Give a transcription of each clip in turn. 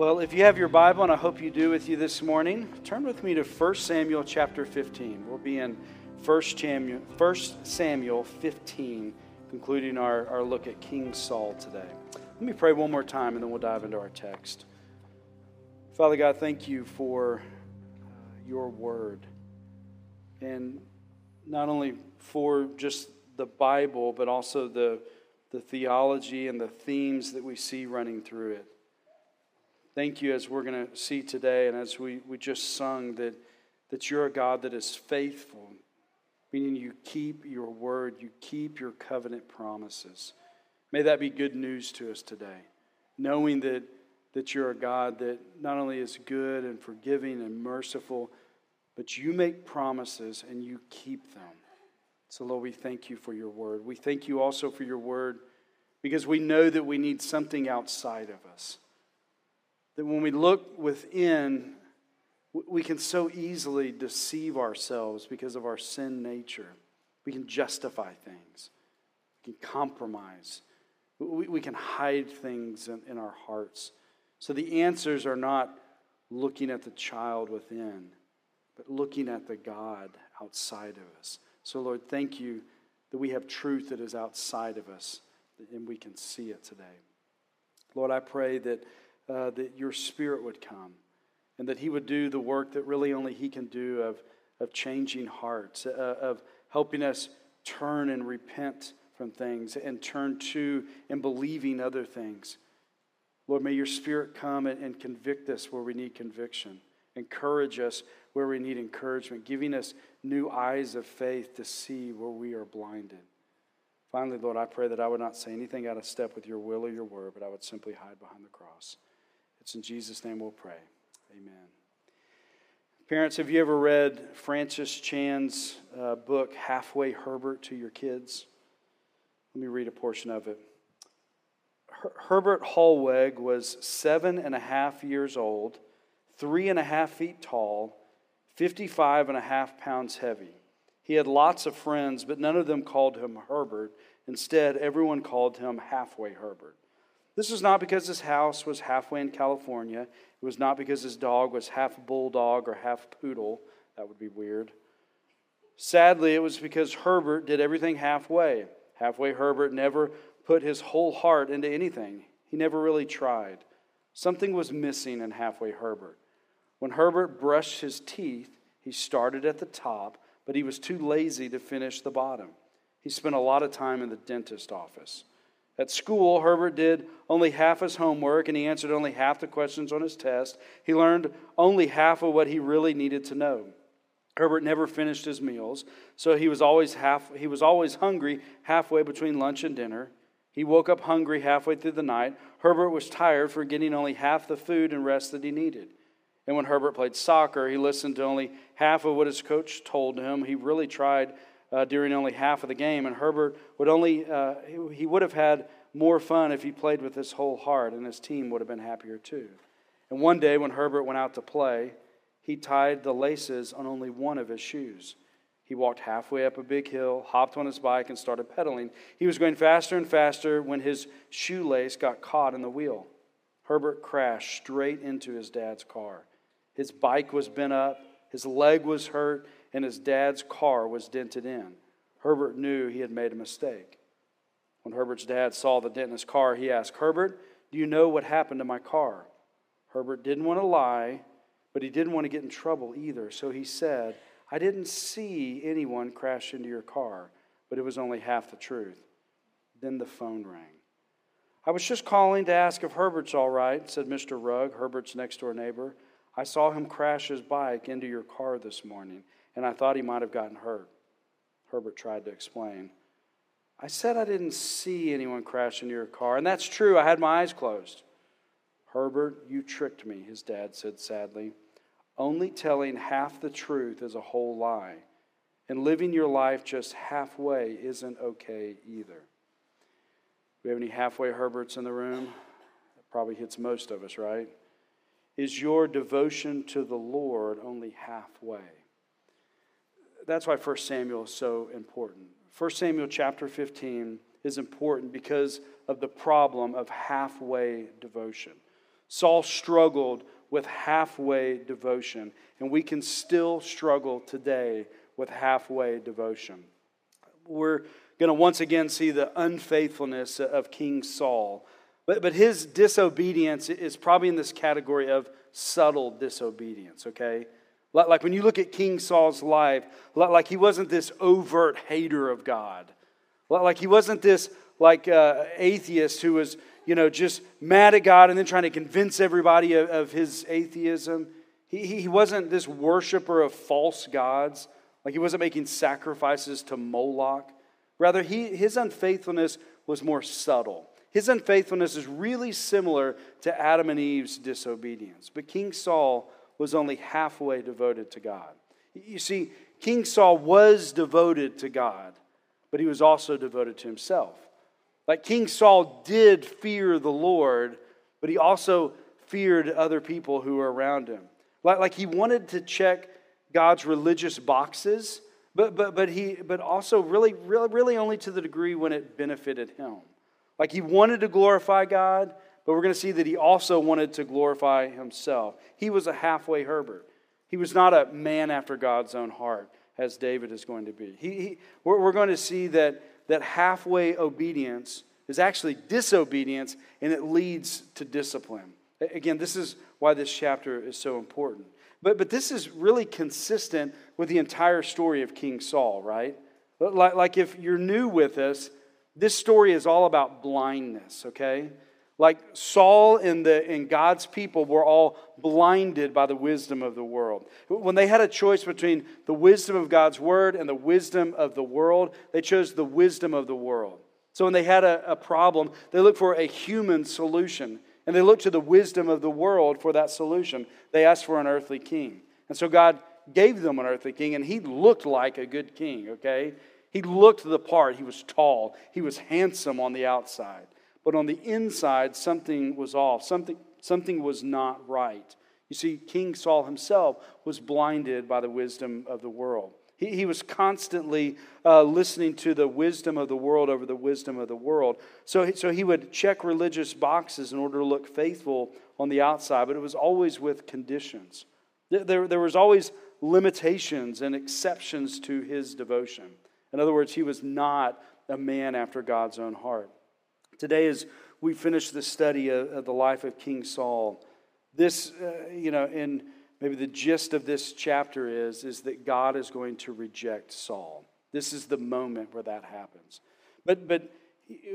Well, if you have your Bible, and I hope you do with you this morning, turn with me to 1 Samuel chapter 15. We'll be in 1 Samuel, 1 Samuel 15, concluding our, our look at King Saul today. Let me pray one more time, and then we'll dive into our text. Father God, thank you for uh, your word. And not only for just the Bible, but also the, the theology and the themes that we see running through it. Thank you as we're going to see today and as we, we just sung that, that you're a God that is faithful, meaning you keep your word, you keep your covenant promises. May that be good news to us today, knowing that, that you're a God that not only is good and forgiving and merciful, but you make promises and you keep them. So, Lord, we thank you for your word. We thank you also for your word because we know that we need something outside of us that when we look within, we can so easily deceive ourselves because of our sin nature. We can justify things, we can compromise, we, we can hide things in, in our hearts. So the answers are not looking at the child within, but looking at the God outside of us. So, Lord, thank you that we have truth that is outside of us and we can see it today. Lord, I pray that uh, that your spirit would come and that he would do the work that really only he can do of, of changing hearts, uh, of helping us turn and repent from things and turn to and believing other things. Lord, may your spirit come and, and convict us where we need conviction, encourage us where we need encouragement, giving us new eyes of faith to see where we are blinded. Finally, Lord, I pray that I would not say anything out of step with your will or your word, but I would simply hide behind the cross. It's in Jesus' name we'll pray. Amen. Parents, have you ever read Francis Chan's uh, book, Halfway Herbert, to your kids? Let me read a portion of it. Her- Herbert Hollweg was seven and a half years old, three and a half feet tall, 55 and a half pounds heavy. He had lots of friends, but none of them called him Herbert. Instead, everyone called him Halfway Herbert. This was not because his house was halfway in California. It was not because his dog was half bulldog or half poodle. That would be weird. Sadly, it was because Herbert did everything halfway. Halfway Herbert never put his whole heart into anything, he never really tried. Something was missing in Halfway Herbert. When Herbert brushed his teeth, he started at the top, but he was too lazy to finish the bottom. He spent a lot of time in the dentist office. At school, Herbert did only half his homework and he answered only half the questions on his test. He learned only half of what he really needed to know. Herbert never finished his meals, so he was always half he was always hungry halfway between lunch and dinner. He woke up hungry halfway through the night. Herbert was tired for getting only half the food and rest that he needed. And when Herbert played soccer, he listened to only half of what his coach told him. He really tried uh, during only half of the game. And Herbert would only, uh, he would have had more fun if he played with his whole heart, and his team would have been happier too. And one day when Herbert went out to play, he tied the laces on only one of his shoes. He walked halfway up a big hill, hopped on his bike, and started pedaling. He was going faster and faster when his shoelace got caught in the wheel. Herbert crashed straight into his dad's car. His bike was bent up, his leg was hurt, and his dad's car was dented in. Herbert knew he had made a mistake. When Herbert's dad saw the dent in his car, he asked, Herbert, do you know what happened to my car? Herbert didn't want to lie, but he didn't want to get in trouble either. So he said, I didn't see anyone crash into your car, but it was only half the truth. Then the phone rang. I was just calling to ask if Herbert's all right, said Mr. Rugg, Herbert's next door neighbor. I saw him crash his bike into your car this morning and I thought he might have gotten hurt. Herbert tried to explain. I said I didn't see anyone crash into your car, and that's true. I had my eyes closed. Herbert, you tricked me, his dad said sadly. Only telling half the truth is a whole lie, and living your life just halfway isn't okay either. We have any halfway Herberts in the room? That probably hits most of us, right? Is your devotion to the Lord only halfway? That's why 1 Samuel is so important. 1 Samuel chapter 15 is important because of the problem of halfway devotion. Saul struggled with halfway devotion, and we can still struggle today with halfway devotion. We're going to once again see the unfaithfulness of King Saul. But, but his disobedience is probably in this category of subtle disobedience, okay? Like when you look at King Saul's life, like he wasn't this overt hater of God. Like he wasn't this like uh, atheist who was, you know, just mad at God and then trying to convince everybody of, of his atheism. He, he wasn't this worshiper of false gods. Like he wasn't making sacrifices to Moloch. Rather, he, his unfaithfulness was more subtle. His unfaithfulness is really similar to Adam and Eve's disobedience. But King Saul was only halfway devoted to God. You see, King Saul was devoted to God, but he was also devoted to himself. Like King Saul did fear the Lord, but he also feared other people who were around him. Like, like he wanted to check God's religious boxes, but, but, but, he, but also really, really, really only to the degree when it benefited him. Like he wanted to glorify God, but we're going to see that he also wanted to glorify himself. He was a halfway Herbert. He was not a man after God's own heart, as David is going to be. He, he, we're, we're going to see that, that halfway obedience is actually disobedience, and it leads to discipline. Again, this is why this chapter is so important. But, but this is really consistent with the entire story of King Saul, right? Like, like if you're new with us, this story is all about blindness, okay? Like Saul and, the, and God's people were all blinded by the wisdom of the world. When they had a choice between the wisdom of God's word and the wisdom of the world, they chose the wisdom of the world. So when they had a, a problem, they looked for a human solution. And they looked to the wisdom of the world for that solution. They asked for an earthly king. And so God gave them an earthly king, and he looked like a good king, okay? He looked the part. He was tall, he was handsome on the outside. But on the inside, something was off. Something, something was not right. You see, King Saul himself was blinded by the wisdom of the world. He, he was constantly uh, listening to the wisdom of the world over the wisdom of the world. So, so he would check religious boxes in order to look faithful on the outside, but it was always with conditions. There, there was always limitations and exceptions to his devotion. In other words, he was not a man after God's own heart. Today, as we finish the study of, of the life of King Saul, this, uh, you know, in maybe the gist of this chapter is, is that God is going to reject Saul. This is the moment where that happens. But, but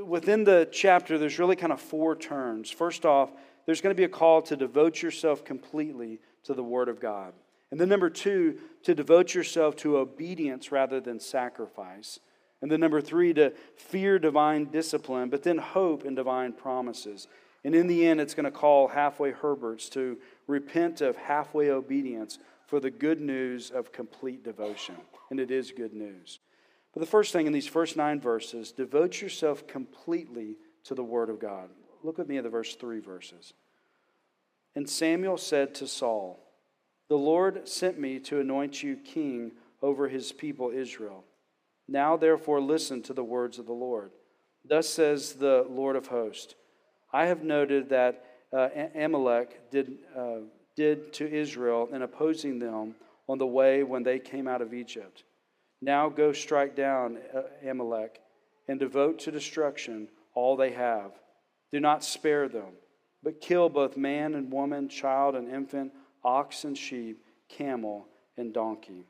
within the chapter, there's really kind of four turns. First off, there's going to be a call to devote yourself completely to the Word of God. And then, number two, to devote yourself to obedience rather than sacrifice. And then number three, to fear divine discipline, but then hope in divine promises. And in the end, it's going to call halfway Herberts to repent of halfway obedience for the good news of complete devotion. And it is good news. But the first thing in these first nine verses, devote yourself completely to the Word of God. Look with me at the verse three verses. And Samuel said to Saul, The Lord sent me to anoint you king over his people Israel. Now, therefore, listen to the words of the Lord. Thus says the Lord of hosts I have noted that uh, Amalek did, uh, did to Israel in opposing them on the way when they came out of Egypt. Now go strike down uh, Amalek and devote to destruction all they have. Do not spare them, but kill both man and woman, child and infant, ox and sheep, camel and donkey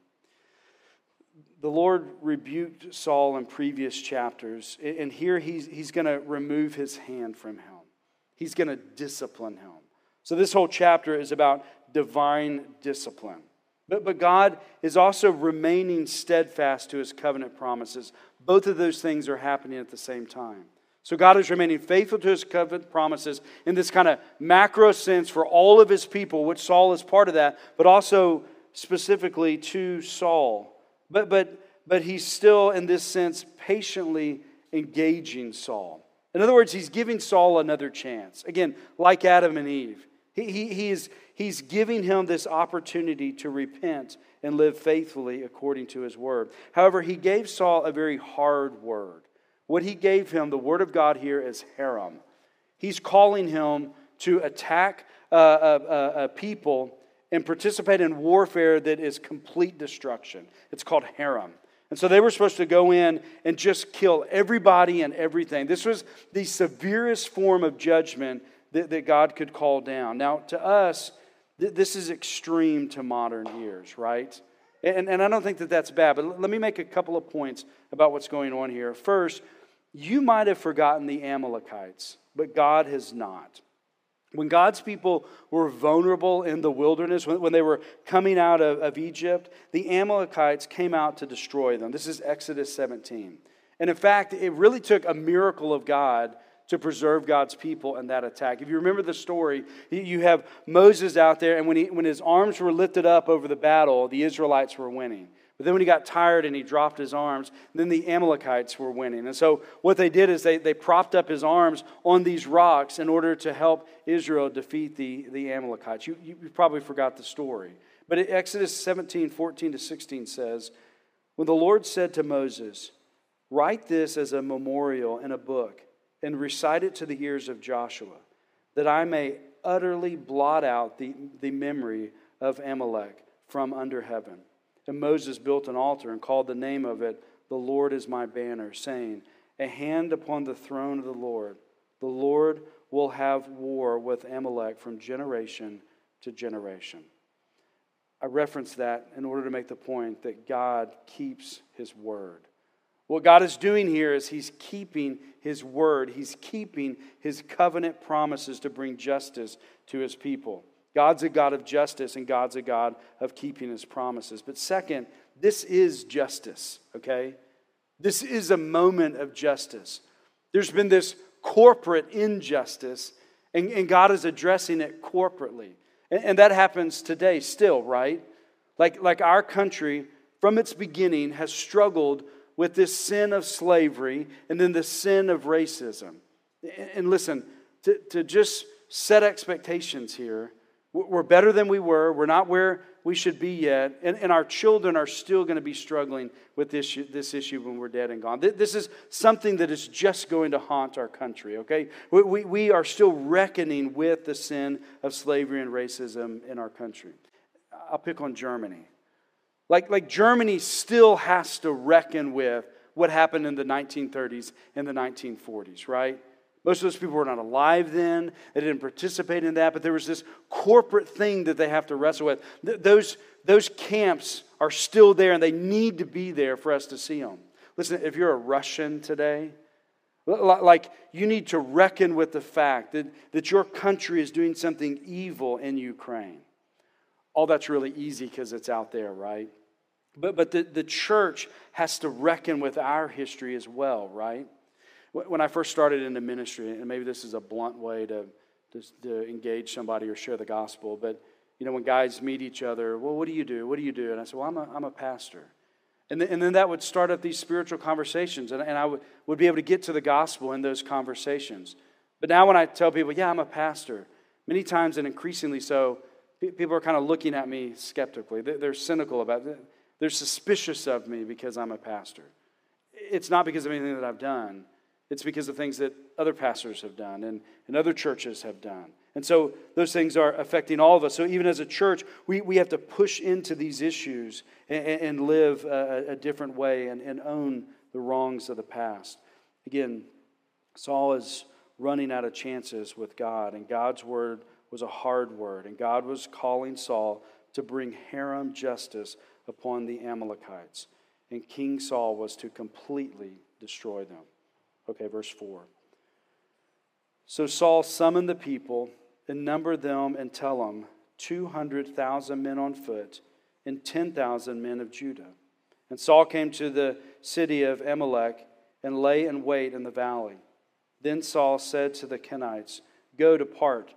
the Lord rebuked Saul in previous chapters, and here he's, he's going to remove his hand from him. He's going to discipline him. So, this whole chapter is about divine discipline. But, but God is also remaining steadfast to his covenant promises. Both of those things are happening at the same time. So, God is remaining faithful to his covenant promises in this kind of macro sense for all of his people, which Saul is part of that, but also specifically to Saul but, but, but he's still, in this sense, patiently engaging Saul. In other words, he's giving Saul another chance. Again, like Adam and Eve, he, he, he is, he's giving him this opportunity to repent and live faithfully according to his word. However, he gave Saul a very hard word. What he gave him, the word of God here, is herem. He's calling him to attack a, a, a people and participate in warfare that is complete destruction. It's called herem. And so they were supposed to go in and just kill everybody and everything. This was the severest form of judgment that, that God could call down. Now, to us, th- this is extreme to modern ears, right? And, and I don't think that that's bad, but let me make a couple of points about what's going on here. First, you might have forgotten the Amalekites, but God has not. When God's people were vulnerable in the wilderness, when, when they were coming out of, of Egypt, the Amalekites came out to destroy them. This is Exodus 17. And in fact, it really took a miracle of God to preserve God's people in that attack. If you remember the story, you have Moses out there, and when, he, when his arms were lifted up over the battle, the Israelites were winning. But then when he got tired and he dropped his arms, then the Amalekites were winning. And so what they did is they, they propped up his arms on these rocks in order to help Israel defeat the, the Amalekites. You, you probably forgot the story. But Exodus 17, 14 to 16 says, When the Lord said to Moses, Write this as a memorial in a book and recite it to the ears of Joshua, that I may utterly blot out the, the memory of Amalek from under heaven. And Moses built an altar and called the name of it, The Lord is my banner, saying, A hand upon the throne of the Lord. The Lord will have war with Amalek from generation to generation. I reference that in order to make the point that God keeps his word. What God is doing here is He's keeping His word, He's keeping His covenant promises to bring justice to His people. God's a God of justice and God's a God of keeping his promises. But second, this is justice, okay? This is a moment of justice. There's been this corporate injustice, and, and God is addressing it corporately. And, and that happens today still, right? Like, like our country, from its beginning, has struggled with this sin of slavery and then the sin of racism. And, and listen, to, to just set expectations here, we're better than we were. We're not where we should be yet. And, and our children are still going to be struggling with this, this issue when we're dead and gone. This is something that is just going to haunt our country, okay? We, we, we are still reckoning with the sin of slavery and racism in our country. I'll pick on Germany. Like, like Germany still has to reckon with what happened in the 1930s and the 1940s, right? Most of those people were not alive then. They didn't participate in that, but there was this corporate thing that they have to wrestle with. Th- those, those camps are still there, and they need to be there for us to see them. Listen, if you're a Russian today, like you need to reckon with the fact that, that your country is doing something evil in Ukraine. All that's really easy because it's out there, right? But, but the, the church has to reckon with our history as well, right? When I first started into ministry, and maybe this is a blunt way to, to, to, engage somebody or share the gospel, but you know, when guys meet each other, well, what do you do? What do you do? And I said, well, I'm a, I'm a pastor. And, and then that would start up these spiritual conversations, and, and I would, would be able to get to the gospel in those conversations. But now when I tell people, yeah, I'm a pastor, many times and increasingly so, people are kind of looking at me skeptically. They're, they're cynical about it. They're suspicious of me because I'm a pastor. It's not because of anything that I've done. It's because of things that other pastors have done and, and other churches have done. And so those things are affecting all of us. So even as a church, we, we have to push into these issues and, and live a, a, different way and, and own the wrongs of the past. Again, Saul is running out of chances with God, and God's word was a hard word, and God was calling Saul to bring herem justice upon the Amalekites. And King Saul was to completely destroy them. Okay, verse 4. So Saul summoned the people and numbered them and Telaim 200,000 men on foot and 10,000 men of Judah. And Saul came to the city of Amalek and lay in wait in the valley. Then Saul said to the Kenites, Go depart,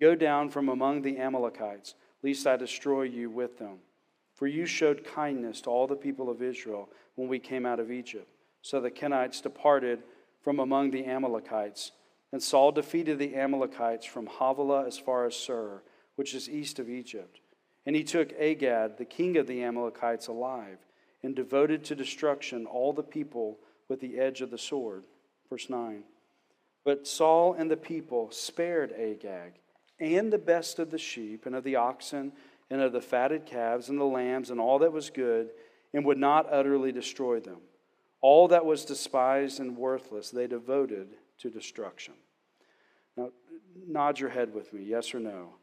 go down from among the Amalekites, lest I destroy you with them. For you showed kindness to all the people of Israel when we came out of Egypt. So the Kenites departed from among the Amalekites. And Saul defeated the Amalekites from Havilah as far as Shur, which is east of Egypt. And he took Agag, the king of the Amalekites, alive, and devoted to destruction all the people with the edge of the sword. Verse 9. But Saul and the people spared Agag and the best of the sheep and of the oxen and of the fatted calves and the lambs and all that was good, and would not utterly destroy them. All that was despised and worthless they devoted to destruction. Now, nod your head with me, yes or no.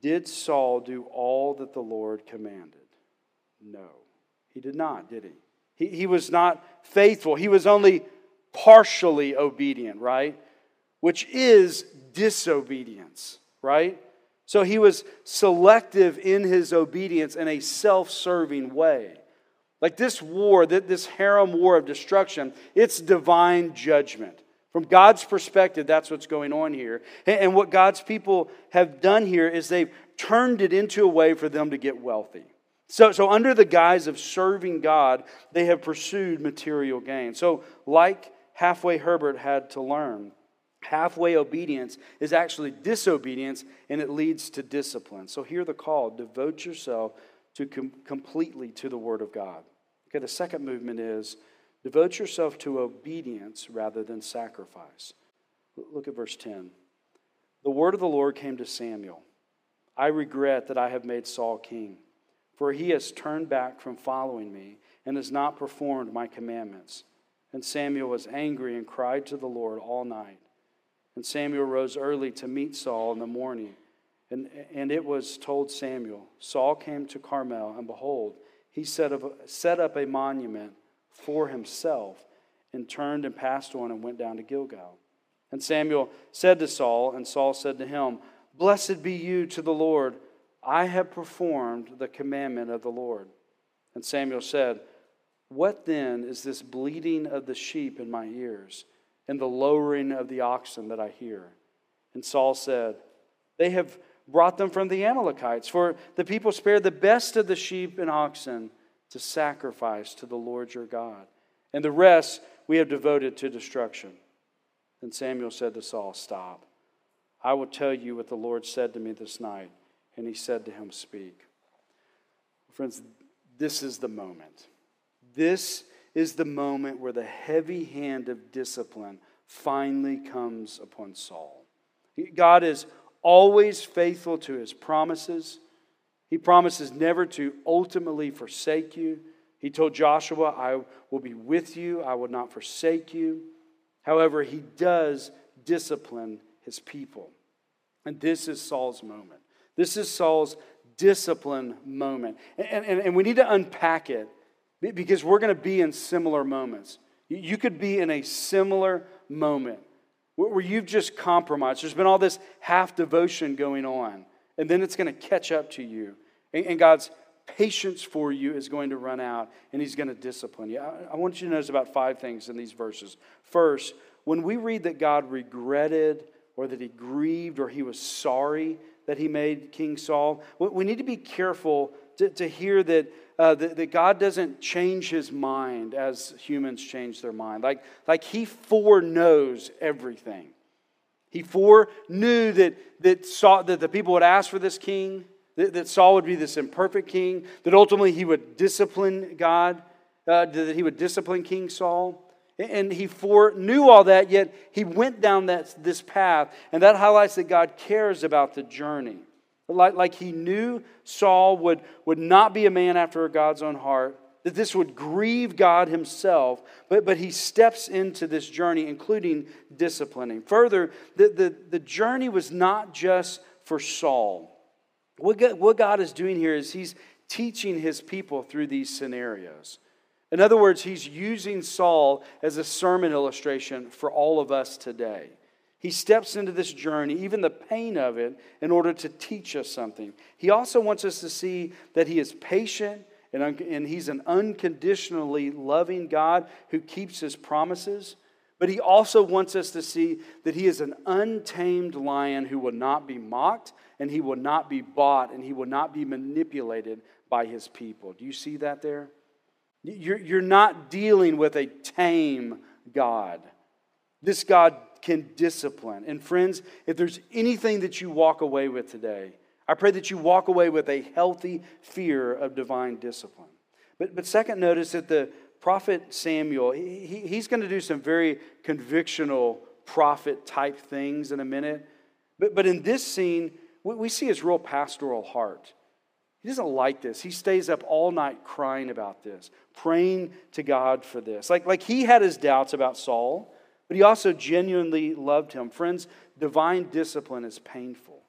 Did Saul do all that the Lord commanded? No, he did not, did he? He, he was not faithful. He was only partially obedient, right? Which is disobedience, right? So he was selective in his obedience in a self serving way. Like this war, this herem war of destruction, it's divine judgment. From God's perspective, that's what's going on here. And what God's people have done here is they've turned it into a way for them to get wealthy. So, so under the guise of serving God, they have pursued material gain. So, like halfway Herbert had to learn, halfway obedience is actually disobedience and it leads to discipline. So, hear the call devote yourself to com- completely to the Word of God. Okay, the second movement is devote yourself to obedience rather than sacrifice. Look at verse 10. The word of the Lord came to Samuel I regret that I have made Saul king for he has turned back from following me and has not performed my commandments. And Samuel was angry and cried to the Lord all night. And Samuel rose early to meet Saul in the morning. And, and it was told Samuel Saul came to Carmel, and behold, he set up, set up a monument for himself and turned and passed on and went down to Gilgal. And Samuel said to Saul, and Saul said to him, Blessed be you to the Lord I have performed the commandment of the Lord. And Samuel said, What then is this bleating of the sheep in my ears and the lowering of the oxen that I hear? And Saul said, They have brought them from the Amalekites, for the people spared the best of the sheep and oxen to sacrifice to the Lord your God. And the rest we have devoted to destruction. Then Samuel said to Saul, Stop. I will tell you what the Lord said to me this night. And he said to him, Speak. Friends, this is the moment. This is the moment where the heavy hand of discipline finally comes upon Saul. God is always faithful to his promises. He promises never to ultimately forsake you. He told Joshua, I will be with you, I will not forsake you. However, he does discipline his people. And this is Saul's moment. This is Saul's discipline moment. And, and, and we need to unpack it because we're going to be in similar moments. You could be in a similar moment where you've just compromised. There's been all this half devotion going on, and then it's going to catch up to you. And God's patience for you is going to run out, and He's going to discipline you. I want you to notice about five things in these verses. First, when we read that God regretted or that He grieved or He was sorry that he made King Saul. We need to be careful to, to hear that, uh, that, that, God doesn't change his mind as humans change their mind. Like, like he foreknows everything. He foreknew that, that, Saul, that the people would ask for this king, that, that Saul would be this imperfect king, that ultimately he would discipline God, uh, that he would discipline King Saul. And he foreknew all that, yet he went down that, this path. And that highlights that God cares about the journey. Like, like he knew Saul would, would not be a man after God's own heart, that this would grieve God himself, but, but he steps into this journey, including disciplining. Further, the, the, the journey was not just for Saul. What God, what God is doing here is he's teaching his people through these scenarios. In other words, he's using Saul as a sermon illustration for all of us today. He steps into this journey, even the pain of it, in order to teach us something. He also wants us to see that he is patient and, un- and he's an unconditionally loving God who keeps his promises. But he also wants us to see that he is an untamed lion who will not be mocked and he will not be bought and he will not be manipulated by his people. Do you see that there? You're, you're not dealing with a tame God. This God can discipline. And friends, if there's anything that you walk away with today, I pray that you walk away with a healthy fear of divine discipline. But, but second, notice that the prophet Samuel, he, he's going to do some very convictional prophet type things in a minute. But, but in this scene, we, we see his real pastoral heart. He doesn't like this. He stays up all night crying about this, praying to God for this. Like, like he had his doubts about Saul, but he also genuinely loved him. Friends, divine discipline is painful.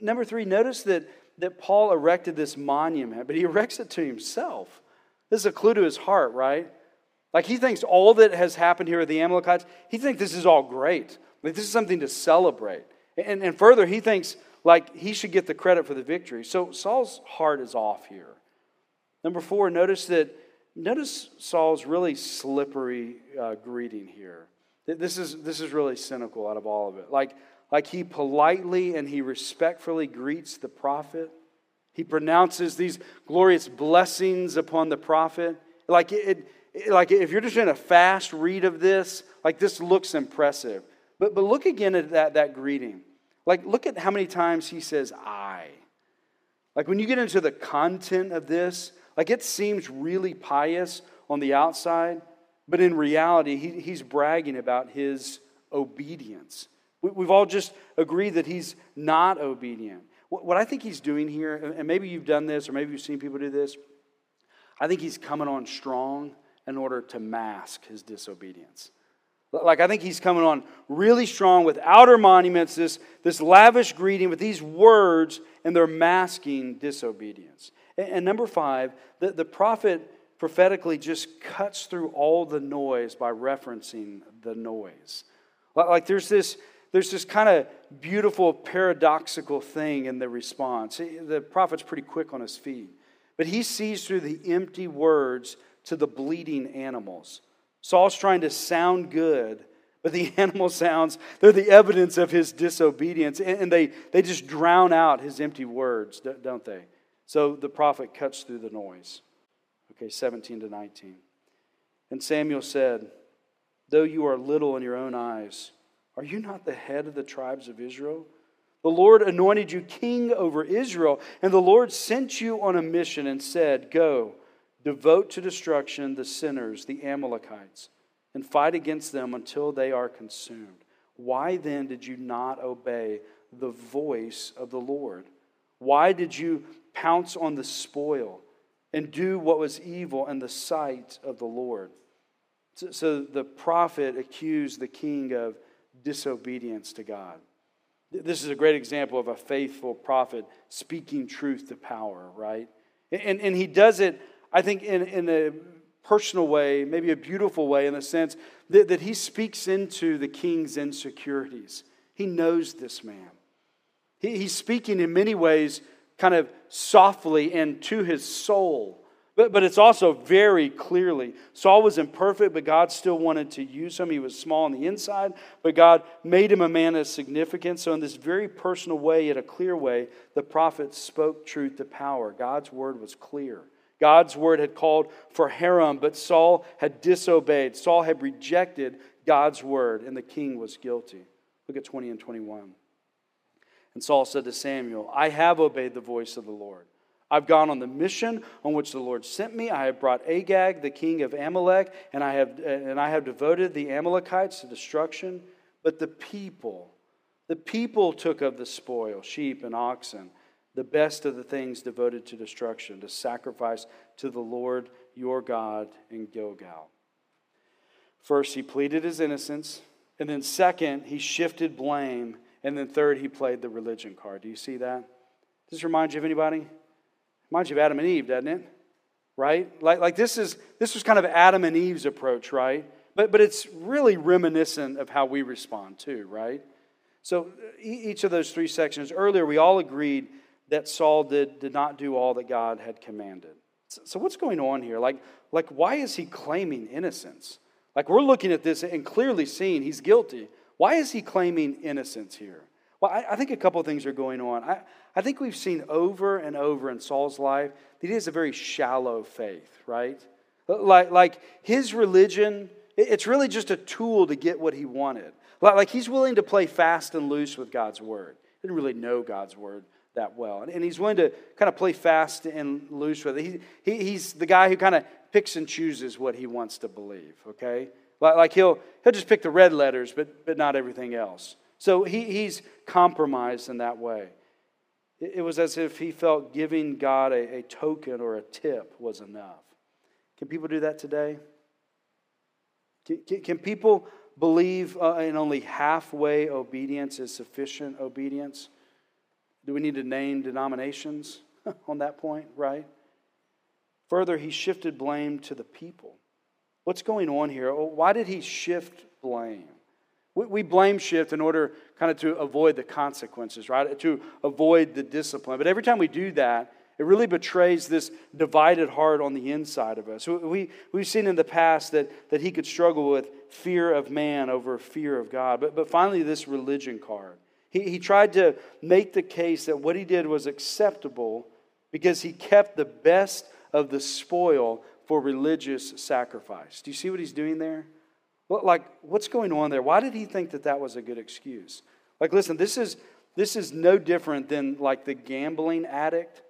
Number three, notice that, that Paul erected this monument, but he erects it to himself. This is a clue to his heart, right? Like he thinks all that has happened here with the Amalekites, he thinks this is all great. Like this is something to celebrate. And, and further, he thinks like he should get the credit for the victory. So Saul's heart is off here. Number four, notice that notice Saul's really slippery uh, greeting here. This is, this is really cynical out of all of it. Like, like he politely and he respectfully greets the prophet. He pronounces these glorious blessings upon the prophet. Like, it, it, like if you're just in a fast read of this, like this looks impressive. But, but look again at that, that greeting. Like, look at how many times he says, I. Like, when you get into the content of this, like it seems really pious on the outside, but in reality, he, he's bragging about his obedience. We, have all just agreed that he's not obedient. What, what I think he's doing here, and maybe you've done this, or maybe you've seen people do this, I think he's coming on strong in order to mask his disobedience. Like, I think he's coming on really strong with outer monuments, this, this lavish greeting with these words, and they're masking disobedience. And, and number five, the, the prophet prophetically just cuts through all the noise by referencing the noise. Like, there's this, there's this kind of beautiful paradoxical thing in the response. The prophet's pretty quick on his feet, but he sees through the empty words to the bleeding animals. Saul's trying to sound good, but the animal sounds, they're the evidence of his disobedience, and they, they just drown out his empty words, don't they? So the prophet cuts through the noise. Okay, 17 to 19. And Samuel said, Though you are little in your own eyes, are you not the head of the tribes of Israel? The Lord anointed you king over Israel, and the Lord sent you on a mission and said, Go Devote to destruction the sinners, the Amalekites, and fight against them until they are consumed. Why then did you not obey the voice of the Lord? Why did you pounce on the spoil and do what was evil in the sight of the Lord? So, the prophet accused the king of disobedience to God. This is a great example of a faithful prophet speaking truth to power, right? And, and he does it I think, in, in a personal way, maybe a beautiful way, in the sense that, that he speaks into the king's insecurities. He knows this man. He, he's speaking in many ways kind of softly and to his soul. But, but it's also very clearly. Saul was imperfect, but God still wanted to use him. He was small on the inside, but God made him a man of significance. So, in this very personal way, in a clear way, the prophet spoke truth to power. God's word was clear. God's word had called for herem, but Saul had disobeyed. Saul had rejected God's word, and the king was guilty. Look at 20 and 21. And Saul said to Samuel, I have obeyed the voice of the Lord. I've gone on the mission on which the Lord sent me. I have brought Agag, the king of Amalek, and I have, and I have devoted the Amalekites to destruction. But the people, the people took of the spoil, sheep and oxen the best of the things devoted to destruction, to sacrifice to the Lord your God in Gilgal. First, he pleaded his innocence. And then, second, he shifted blame. And then, third, he played the religion card. Do you see that? Does this remind you of anybody? Reminds you of Adam and Eve, doesn't it? Right? Like, like this is this was kind of Adam and Eve's approach, right? But but it's really reminiscent of how we respond too, right? So each of those three sections earlier, we all agreed that Saul did, did not do all that God had commanded. So, so, what's going on here? Like, like, why is he claiming innocence? Like, we're looking at this and clearly seeing he's guilty. Why is he claiming innocence here? Well, I, I think a couple things are going on. I, I think we've seen over and over in Saul's life that he has a very shallow faith, right? Like, like his religion, it's really just a tool to get what he wanted. Like, like he's willing to play fast and loose with God's word. He didn't really know God's word that well. And, and he's willing to kind of play fast and loose with it. He, he, he's the guy who kind of picks and chooses what he wants to believe, okay? Like, like he'll, he'll just pick the red letters, but, but not everything else. So he, he's compromised in that way. It, it was as if he felt giving God a, a token or a tip was enough. Can people do that today? Can, can, people believe uh, in only halfway obedience is sufficient obedience? Do we need to name denominations on that point, right? Further, he shifted blame to the people. What's going on here? Oh, why did he shift blame? We blame shift in order kind of to avoid the consequences, right? To avoid the discipline. But every time we do that, it really betrays this divided heart on the inside of us. We, we've seen in the past that, that he could struggle with fear of man over fear of God. But, but finally, this religion card. He, he tried to make the case that what he did was acceptable because he kept the best of the spoil for religious sacrifice. Do you see what he's doing there? Like, what's going on there? Why did he think that that was a good excuse? Like, listen, this is, this is no different than like the gambling addict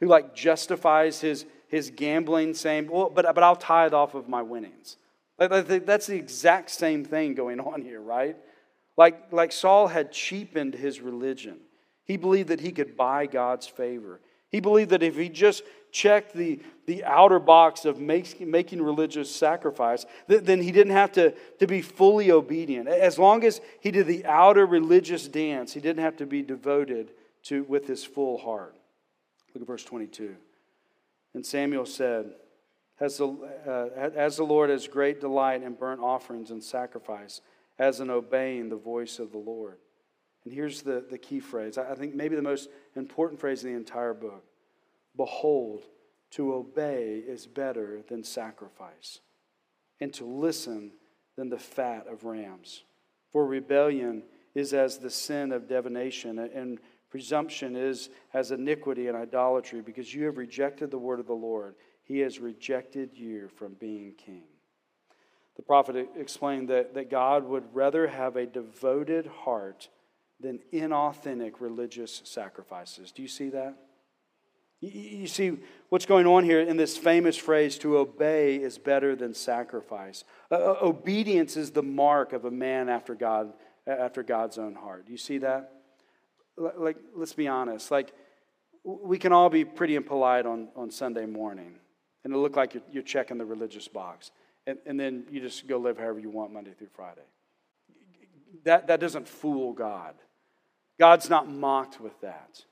who like justifies his, his gambling saying, well, but, but I'll tithe off of my winnings. Like, that's the exact same thing going on here, right? Like, like Saul had cheapened his religion. He believed that he could buy God's favor. He believed that if he just checked the, the outer box of make, making religious sacrifice, then he didn't have to, to be fully obedient. As long as he did the outer religious dance, he didn't have to be devoted to with his full heart. Look at verse 22. And Samuel said, as the, uh, as the Lord has great delight in burnt offerings and sacrifice, as in obeying the voice of the Lord. And here's the, the key phrase I think maybe the most important phrase in the entire book Behold, to obey is better than sacrifice, and to listen than the fat of rams. For rebellion is as the sin of divination, and presumption is as iniquity and idolatry, because you have rejected the word of the Lord. He has rejected you from being king. The prophet explained that, that God would rather have a devoted heart than inauthentic religious sacrifices. Do you see that? You see what's going on here in this famous phrase to obey is better than sacrifice. Uh, obedience is the mark of a man after God after God's own heart. Do you see that? Like let's be honest. Like we can all be pretty impolite on, on Sunday morning and it'll look like you're, you're checking the religious box. And, and then you just go live however you want Monday through Friday. That, that doesn't fool God. God's not mocked with that.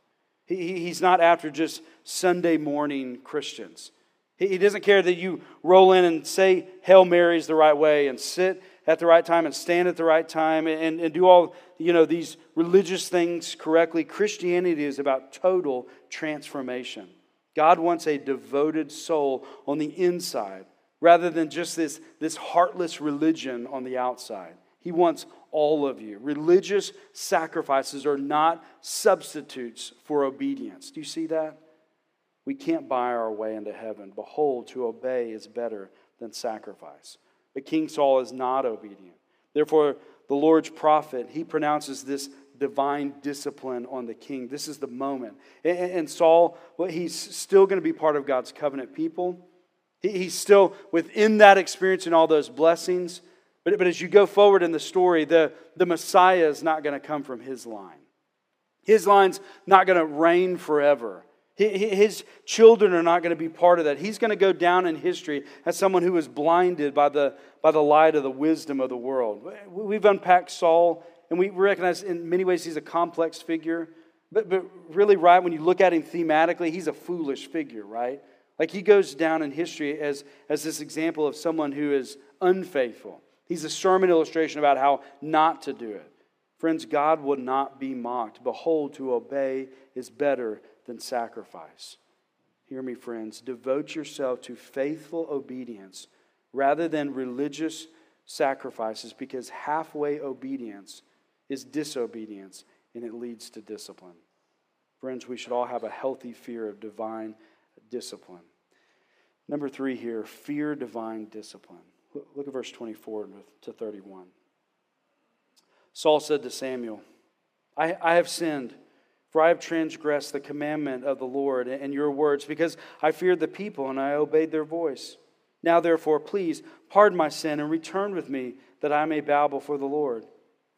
He, he's not after just Sunday morning Christians. He, he doesn't care that you roll in and say Hail Marys the right way and sit at the right time and stand at the right time and, and do all you know these religious things correctly. Christianity is about total transformation. God wants a devoted soul on the inside rather than just this, this heartless religion on the outside. He wants all of you. Religious sacrifices are not substitutes for obedience. Do you see that? We can't buy our way into heaven. Behold, to obey is better than sacrifice. But King Saul is not obedient. Therefore, the Lord's prophet, he pronounces this divine discipline on the king. This is the moment. And, Saul, well, he's still going to be part of God's covenant people. He's still within that experience and all those blessings. But, but as you go forward in the story, the, the Messiah is not going to come from his line. His line's not going to reign forever. His children are not going to be part of that. He's going to go down in history as someone who was blinded by the, by the light of the wisdom of the world. We've unpacked Saul, and we recognize in many ways he's a complex figure. But, but really, right, when you look at him thematically, he's a foolish figure, right? Like he goes down in history as, as this example of someone who is unfaithful. He's a sermon illustration about how not to do it. Friends, God will not be mocked. Behold, to obey is better than sacrifice. Hear me, friends. Devote yourself to faithful obedience rather than religious sacrifices because halfway obedience is disobedience and it leads to discipline. Friends, we should all have a healthy fear of divine discipline. Number three here fear divine discipline. Look at verse 24 to 31. Saul said to Samuel, I, I have sinned, for I have transgressed the commandment of the Lord and your words, because I feared the people and I obeyed their voice. Now, therefore, please pardon my sin and return with me that I may bow before the Lord.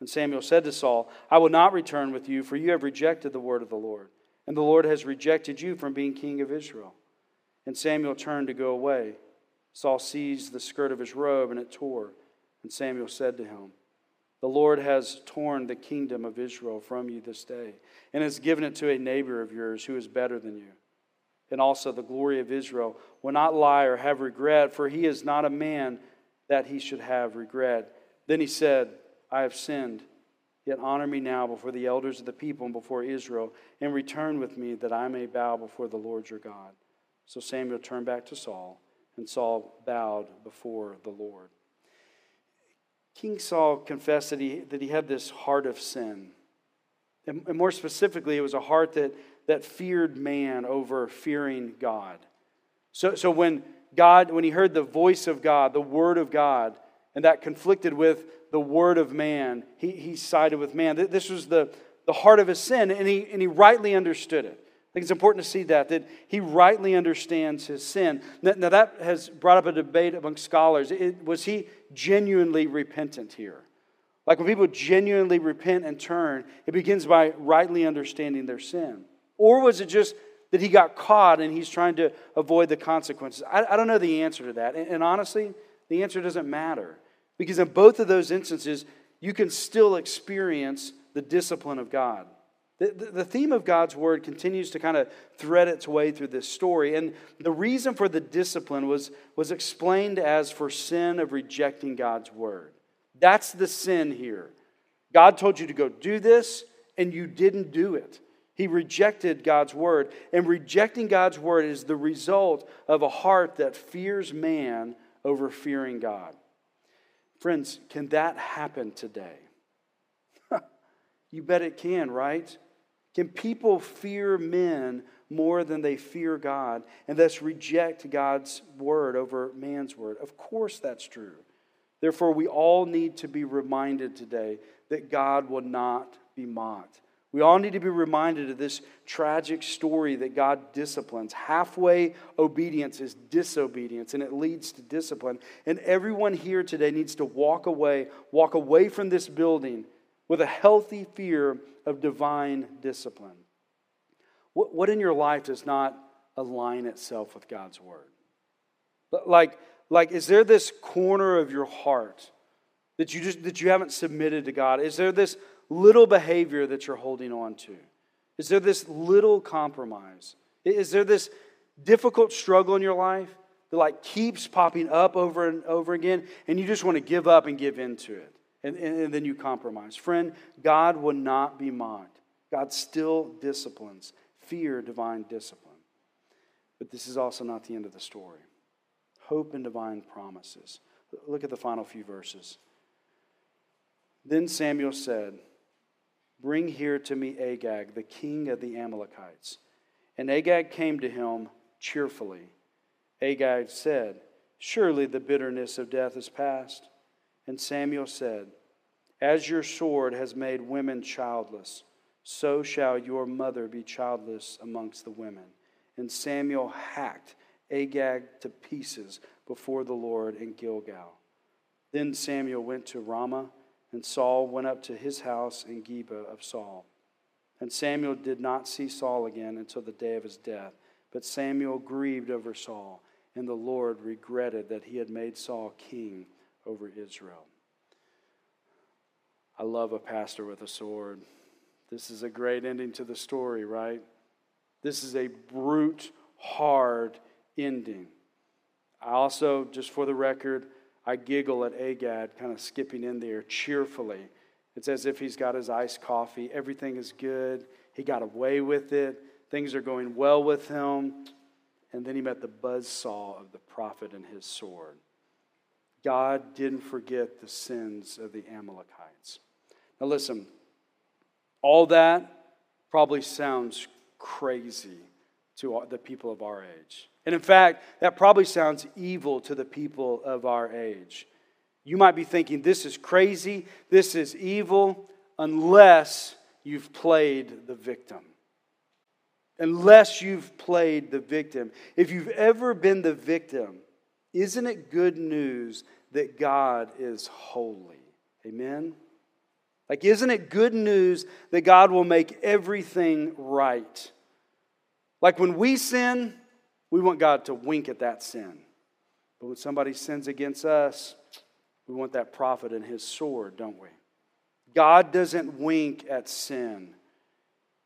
And Samuel said to Saul, I will not return with you, for you have rejected the word of the Lord, and the Lord has rejected you from being king of Israel. And Samuel turned to go away. Saul seized the skirt of his robe, and it tore. And Samuel said to him, The Lord has torn the kingdom of Israel from you this day, and has given it to a neighbor of yours who is better than you and also the glory of Israel will not lie or have regret, for he is not a man that he should have regret. Then he said, I have sinned. Yet honor me now before the elders of the people and before Israel, and return with me that I may bow before the Lord your God. So Samuel turned back to Saul, and Saul bowed before the Lord. King Saul confessed that he, that he had this heart of sin. And, and more specifically, it was a heart that that feared man over fearing God. So, so when God, when he heard the voice of God, the word of God, and that conflicted with the word of man, he, he sided with man. This was the, the heart of his sin, and he, and he rightly understood it. I think it's important to see that, that he rightly understands his sin. Now, that has brought up a debate among scholars. It, was he genuinely repentant here? Like when people genuinely repent and turn, it begins by rightly understanding their sin. Or was it just that he got caught and he's trying to avoid the consequences? I, I don't know the answer to that. And, and honestly, the answer doesn't matter. Because in both of those instances, you can still experience the discipline of God. The, the, the, theme of God's word continues to kind of thread its way through this story. And the reason for the discipline was, was explained as for sin of rejecting God's word. That's the sin here. God told you to go do this, and you didn't do it. He rejected God's word. And rejecting God's word is the result of a heart that fears man over fearing God. Friends, can that happen today? you bet it can, right? Can people fear men more than they fear God and thus reject God's word over man's word? Of course, that's true. Therefore, we all need to be reminded today that God will not be mocked. We all need to be reminded of this tragic story that God disciplines. Halfway obedience is disobedience, and it leads to discipline. And everyone here today needs to walk away, walk away from this building with a healthy fear of divine discipline. What, what in your life does not align itself with God's word? Like, like, is there this corner of your heart that you just that you haven't submitted to God? Is there this little behavior that you're holding on to? Is there this little compromise? Is there this difficult struggle in your life that like keeps popping up over and over again and you just want to give up and give in to it? And, and, then you compromise. Friend, God will not be mocked. God still disciplines. Fear divine discipline. But this is also not the end of the story. Hope and divine promises. Look at the final few verses. Then Samuel said, Bring here to me Agag, the king of the Amalekites. And Agag came to him cheerfully. Agag said, Surely the bitterness of death is past. And Samuel said, As your sword has made women childless, so shall your mother be childless amongst the women. And Samuel hacked Agag to pieces before the Lord in Gilgal. Then Samuel went to Ramah and Saul went up to his house in Gibeah of Saul. And Samuel did not see Saul again until the day of his death. But Samuel grieved over Saul, and the Lord regretted that he had made Saul king over Israel. I love a pastor with a sword. This is a great ending to the story, right? This is a brute, hard ending. I also, just for the record, I giggle at Agag, kind of skipping in there cheerfully. It's as if he's got his iced coffee. Everything is good. He got away with it. Things are going well with him. And then he met the buzz saw of the prophet and his sword. God didn't forget the sins of the Amalekites. Now, listen, all that probably sounds crazy to the people of our age. And in fact, that probably sounds evil to the people of our age. You might be thinking, this is crazy, this is evil, unless you've played the victim. Unless you've played the victim. If you've ever been the victim Isn't it good news that God is holy? Amen? Like, isn't it good news that God will make everything right? Like, when we sin, we want God to wink at that sin. But when somebody sins against us, we want that prophet and his sword, don't we? God doesn't wink at sin.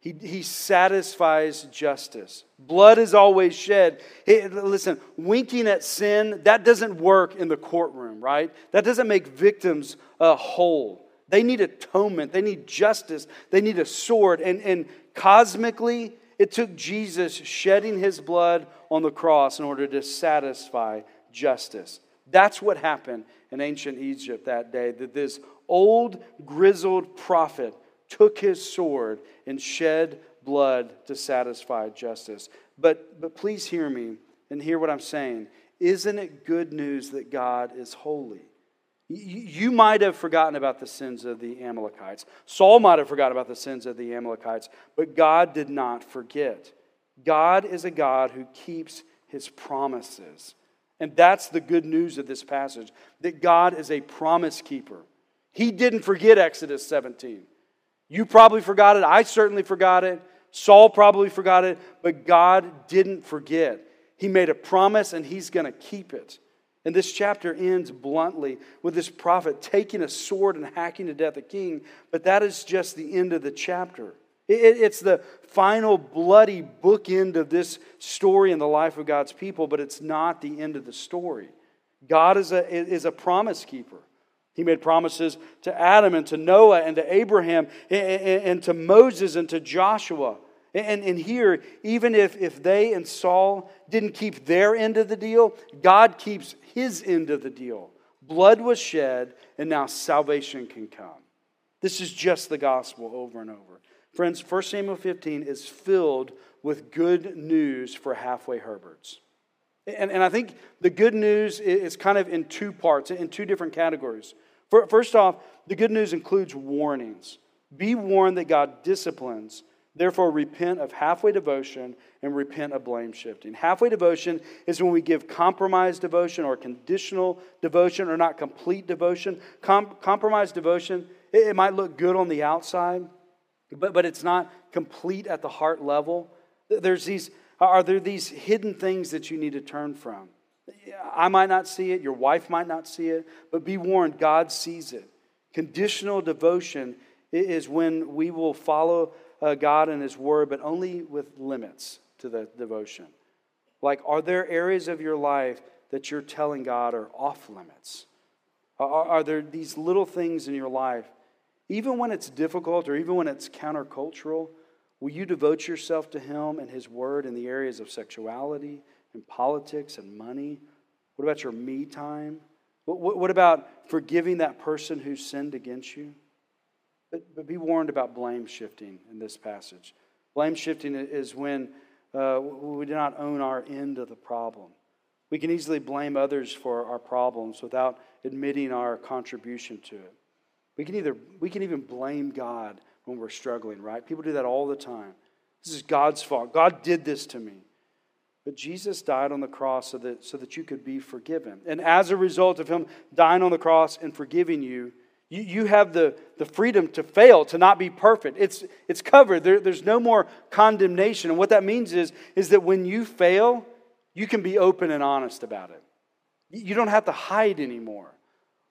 He, he satisfies justice. Blood is always shed. Listen, winking at sin, that doesn't work in the courtroom, right? That doesn't make victims uh, whole. They need atonement, they need justice, they need a sword. And, and cosmically, it took Jesus shedding his blood on the cross in order to satisfy justice. That's what happened in ancient Egypt that day, that this old, grizzled prophet took his sword and shed blood to satisfy justice. But, but please hear me and hear what I'm saying. Isn't it good news that God is holy? You might have forgotten about the sins of the Amalekites. Saul might have forgotten about the sins of the Amalekites, but God did not forget. God is a God who keeps his promises. And that's the good news of this passage that God is a promise keeper. He didn't forget Exodus 17. You probably forgot it. I certainly forgot it. Saul probably forgot it. But God didn't forget. He made a promise and he's going to keep it. And this chapter ends bluntly with this prophet taking a sword and hacking to death a king. But that is just the end of the chapter. It's the final bloody bookend of this story in the life of God's people, but it's not the end of the story. God is a, is a promise keeper. He made promises to Adam and to Noah and to Abraham and, to Moses and to Joshua. And, here, even if, if they and Saul didn't keep their end of the deal, God keeps his end of the deal. Blood was shed, and now salvation can come. This is just the gospel over and over. Friends, 1 Samuel 15 is filled with good news for halfway Herberts. And, and I think the good news is kind of in two parts, in two different categories. First off, the good news includes warnings. Be warned that God disciplines. Therefore, repent of halfway devotion and repent of blame shifting. Halfway devotion is when we give compromised devotion or conditional devotion or not complete devotion. Com- compromised devotion, it, it might look good on the outside, but, but it's not complete at the heart level. There's these, are there these hidden things that you need to turn from? I might not see it, your wife might not see it, but be warned, God sees it. Conditional devotion is when we will follow uh, God and His Word, but only with limits to the devotion. Like, are there areas of your life that you're telling God are off limits? Are, are there these little things in your life, even when it's difficult or even when it's countercultural, will you devote yourself to Him and His Word in the areas of sexuality? and politics and money? What about your me time? What, what, about forgiving that person who sinned against you? But, but be warned about blame shifting in this passage. Blame shifting is when uh, we do not own our end of the problem. We can easily blame others for our problems without admitting our contribution to it. We can either we can even blame God when we're struggling, right? People do that all the time. This is God's fault. God did this to me. But Jesus died on the cross so that, so that you could be forgiven. And as a result of him dying on the cross and forgiving you, you, you have the, the freedom to fail, to not be perfect. It's, it's covered. There, there's no more condemnation. And what that means is, is that when you fail, you can be open and honest about it. You don't have to hide anymore.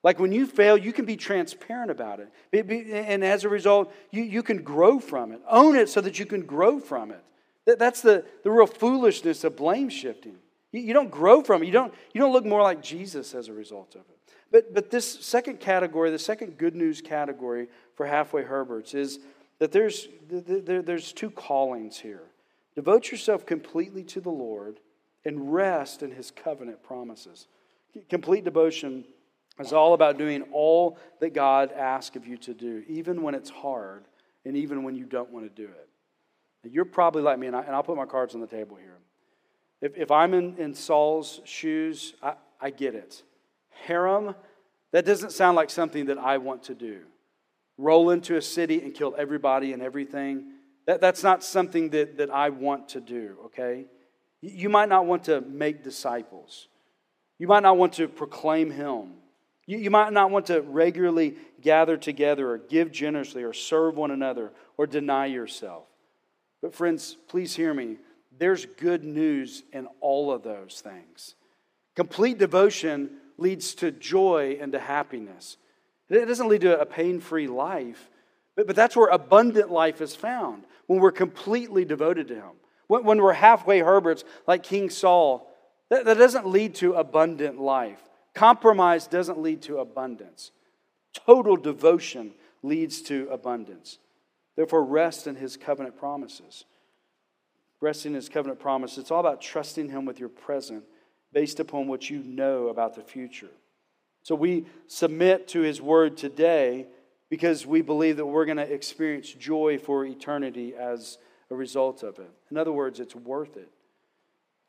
Like when you fail, you can be transparent about it. And as a result, you, you can grow from it. Own it so that you can grow from it. That's the, the real foolishness of blame shifting. You, don't grow from it. You don't, you don't look more like Jesus as a result of it. But, but this second category, the second good news category for halfway Herberts is that there's, there, there's two callings here. Devote yourself completely to the Lord and rest in his covenant promises. Complete devotion is all about doing all that God asks of you to do, even when it's hard and even when you don't want to do it. You're probably like me, and, I, will put my cards on the table here. If, if I'm in, in Saul's shoes, I, I get it. Herem, that doesn't sound like something that I want to do. Roll into a city and kill everybody and everything. That, that's not something that, that I want to do, okay? You might not want to make disciples. You might not want to proclaim Him. You, you might not want to regularly gather together or give generously or serve one another or deny yourself. But, friends, please hear me. There's good news in all of those things. Complete devotion leads to joy and to happiness. It doesn't lead to a pain free life, but, but that's where abundant life is found when we're completely devoted to Him. When, when we're halfway Herberts like King Saul, that, that doesn't lead to abundant life. Compromise doesn't lead to abundance. Total devotion leads to abundance. Therefore, rest in His covenant promises. Rest in His covenant promise, it's all about trusting Him with your present based upon what you know about the future. So we submit to His word today because we believe that we're going to experience joy for eternity as a result of it. In other words, it's worth it.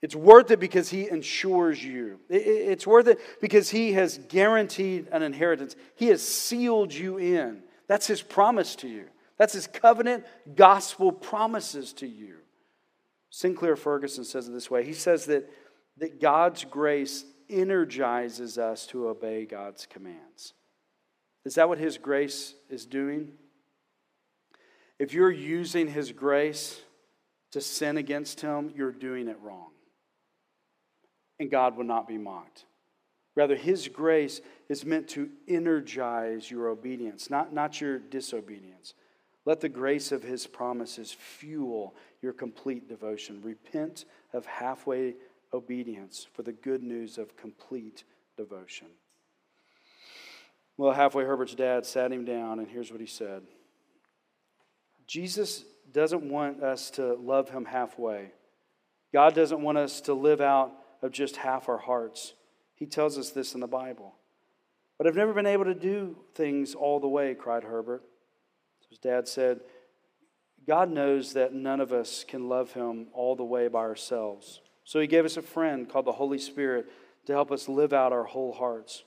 It's worth it because He ensures you. It's worth it because He has guaranteed an inheritance. He has sealed you in. That's His promise to you. That's His covenant gospel promises to you. Sinclair Ferguson says it this way He says that, that God's grace energizes us to obey God's commands. Is that what His grace is doing? If you're using His grace to sin against Him, you're doing it wrong. And God will not be mocked. Rather, His grace is meant to energize your obedience, not, not your disobedience. Let the grace of His promises fuel your complete devotion. Repent of halfway obedience for the good news of complete devotion. Well, halfway, Herbert's dad sat him down, and here's what he said Jesus doesn't want us to love him halfway. God doesn't want us to live out of just half our hearts. He tells us this in the Bible. But I've never been able to do things all the way, cried Herbert. His dad said, God knows that none of us can love him all the way by ourselves. So he gave us a friend called the Holy Spirit to help us live out our whole hearts.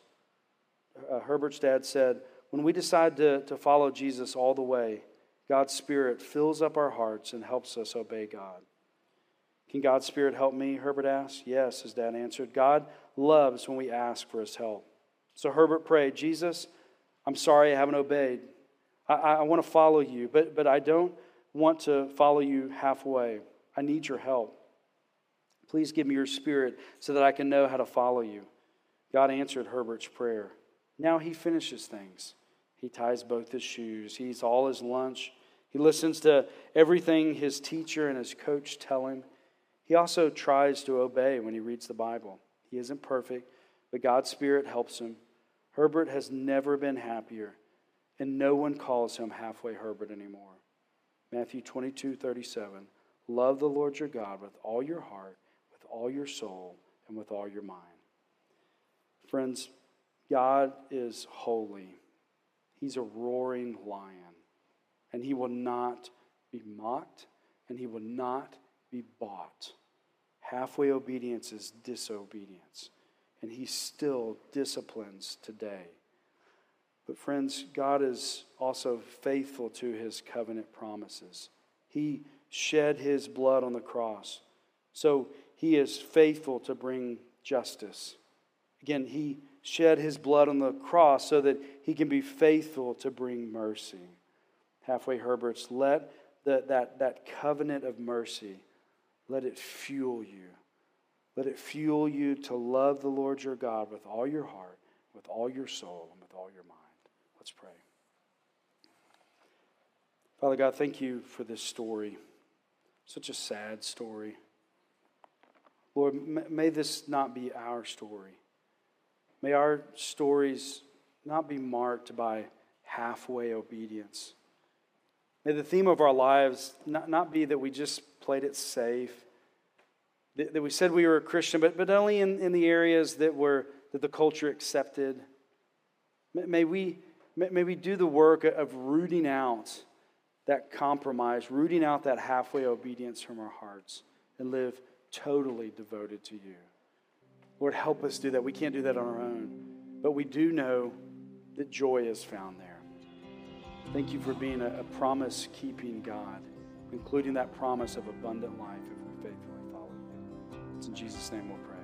Uh, Herbert's dad said, When we decide to, to follow Jesus all the way, God's Spirit fills up our hearts and helps us obey God. Can God's Spirit help me? Herbert asked. Yes, his dad answered. God loves when we ask for his help. So Herbert prayed, Jesus, I'm sorry I haven't obeyed. I, I want to follow you, but, but I don't want to follow you halfway. I need your help. Please give me your spirit so that I can know how to follow you. God answered Herbert's prayer. Now he finishes things. He ties both his shoes, he eats all his lunch. He listens to everything his teacher and his coach tell him. He also tries to obey when he reads the Bible. He isn't perfect, but God's Spirit helps him. Herbert has never been happier, and no one calls him halfway Herbert anymore. Matthew 22 37. Love the Lord your God with all your heart with all your soul and with all your mind. Friends, God is holy. He's a roaring lion, and he will not be mocked, and he will not be bought. Halfway obedience is disobedience, and he still disciplines today. But, friends, God is also faithful to his covenant promises. He shed his blood on the cross. So he is faithful to bring justice. Again, he shed his blood on the cross so that he can be faithful to bring mercy. Halfway Herberts, let the, that, that covenant of mercy, let it fuel you. Let it fuel you to love the Lord your God with all your heart, with all your soul, and with all your mind. Let's pray. Father God, thank you for this story. Such a sad story. Lord, may this not be our story. May our stories not be marked by halfway obedience. May the theme of our lives not, not be that we just played it safe, that, that we said we were a Christian, but, but only in, in the areas that, were, that the culture accepted. May we, may we do the work of rooting out that compromise, rooting out that halfway obedience from our hearts, and live totally devoted to you. Lord, help us do that. We can't do that on our own, but we do know that joy is found there. Thank you for being a, a promise keeping God, including that promise of abundant life if we faithfully follow you. It's in Jesus' name we'll pray.